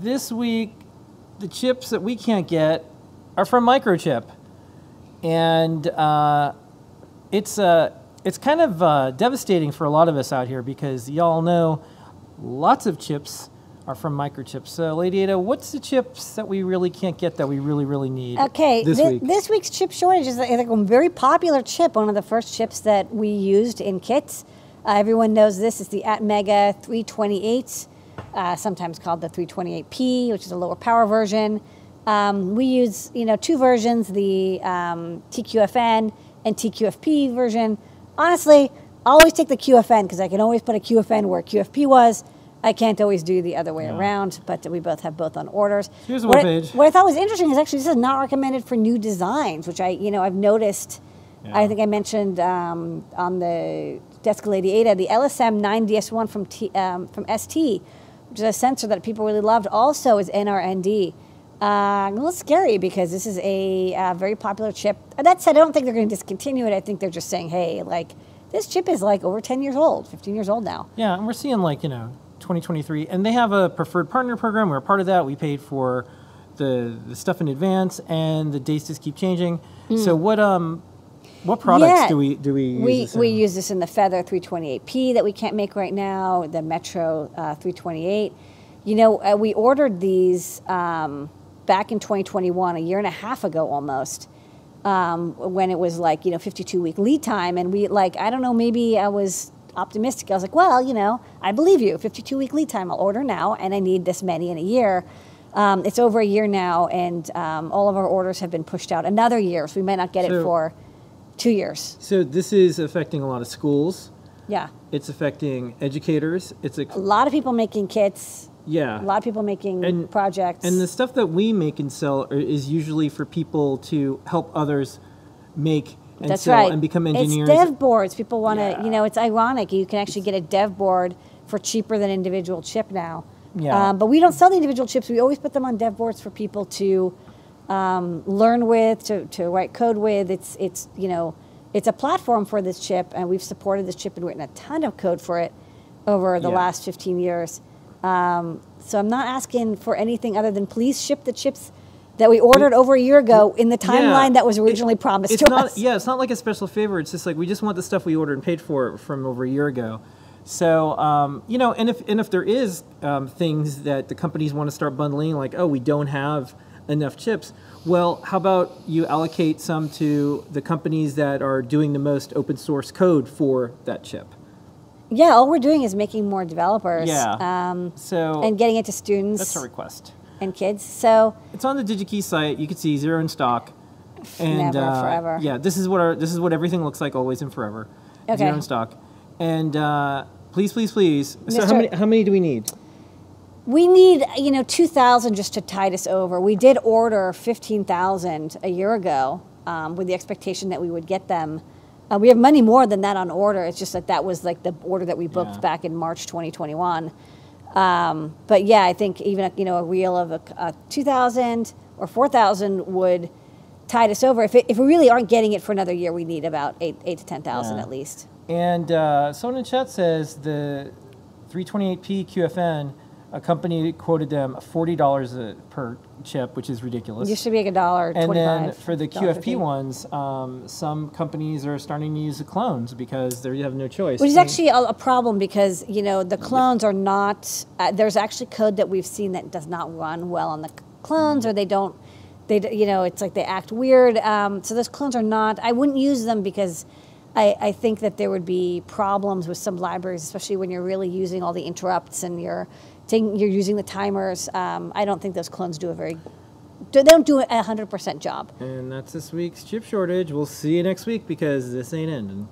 this week, the chips that we can't get are from Microchip, and uh, it's uh, it's kind of uh, devastating for a lot of us out here because y'all know lots of chips are from Microchip. So, Lady Ada, what's the chips that we really can't get that we really really need? Okay, this thi- week. this week's chip shortage is like a very popular chip. One of the first chips that we used in kits. Uh, everyone knows this is the Atmega 328, uh, sometimes called the 328P, which is a lower power version. Um, we use you know two versions, the um, TQFN and TQFP version. Honestly, I always take the QFN because I can always put a QFN where QFP was. I can't always do the other way Yeah. around, but we both have both on orders. Here's What I- what I thought was interesting is actually this is not recommended for new designs, which I you know I've noticed. I think I mentioned um, on the Desk Lady Ada the LSM 9DS1 from T, um, from ST, a sensor that people really loved. Also is NRND. Uh, a little scary because this is a uh, very popular chip. That said, I don't think they're going to discontinue it. I think they're just saying, hey, like this chip is like over 10 years old, 15 years old now. Yeah, and we're seeing like, you know, 2023, and they have a preferred partner program. We're a part of that. We paid for the, the stuff in advance, and the dates just keep changing. So what um what products. Yeah. do we do we use we this we use this in the Feather 328P that we can't make right now, the Metro uh, 328. You know, uh, we ordered these um, back in 2021, a year and a half ago almost, um, when it was like you know 52 week lead time, and we like I don't know maybe I was optimistic. I was like, well, you know, I believe you. 52 week lead time. I'll order now, and I need this many in a year. Um, it's over a year now, and um, all of our orders have been pushed out another year, so we might not get it for two years. So this is affecting a lot of schools. Yeah. It's affecting educators. It's a a lot of people making kits, yeah. a lot of people making And- projects. And the stuff that we make and sell are, is usually for people to help others make and That's sell right. and become engineers. It's dev boards. People want to, Yeah. you know, it's ironic. You can actually get a dev board for cheaper than individual chip now. Yeah. Um, but we don't sell the individual chips. We always put them on dev boards for people to um, learn with, to, to write code with. It's, it's, you know, it's a platform for this chip, and we've supported this chip and written a ton of code for it over the Yeah. last 15 years. Um, so I'm not asking for anything other than please ship the chips that we ordered over a year ago in the timeline Yeah. that was It- originally promised it's to not, us. Yeah, it's not like a special favor. It's just like we just want the stuff we ordered and paid for from over a year ago. So um, you know, and if and if there is um, things that the companies want to start bundling, like oh, we don't have enough chips. Well, how about you allocate some to the companies that are doing the most open source code for that chip? Yeah, all we're doing is making more developers. Yeah. Um, So and getting it to students that's a request. and kids. So It's on the DigiKey site. You can see zero in stock. And Never, uh, forever. Yeah, this is what our this is what everything looks like always and forever. Okay. Zero in stock. And uh, please, please, please. So how many how many do we need? We need, you know, 2,000 just to tide us over. We did order 15,000 a year ago um, with the expectation that we would get them. Uh, we have money more than that on order. It's just that that was like the order that we booked Yeah. back in March 2021. Um, but yeah, I think even you know a reel of a, a 2,000 or 4,000 would tide us over. If, it, if we really aren't getting it for another year, we need about eight, eight to 10,000 Yeah. at least. And uh, someone in chat says the 328p QFN, a company quoted them forty dollars per chip, which is ridiculous. It used to be like a dollar and then for the QFP ones, um, some companies are starting to use the clones because they have no choice. Which is And- actually a, a problem because you know the clones are not. Uh, there's actually code that we've seen that does not run well on the clones, or they don't. They you know it's like they act weird. Um, so those clones are not. I wouldn't use them because. I, I think that there would be problems with some libraries, especially when you're really using all the interrupts and you're taking, you're using the timers. Um, I don't think those clones do a very, they don't do a hundred percent job. And that's this week's chip shortage. We'll see you next week because this ain't ending.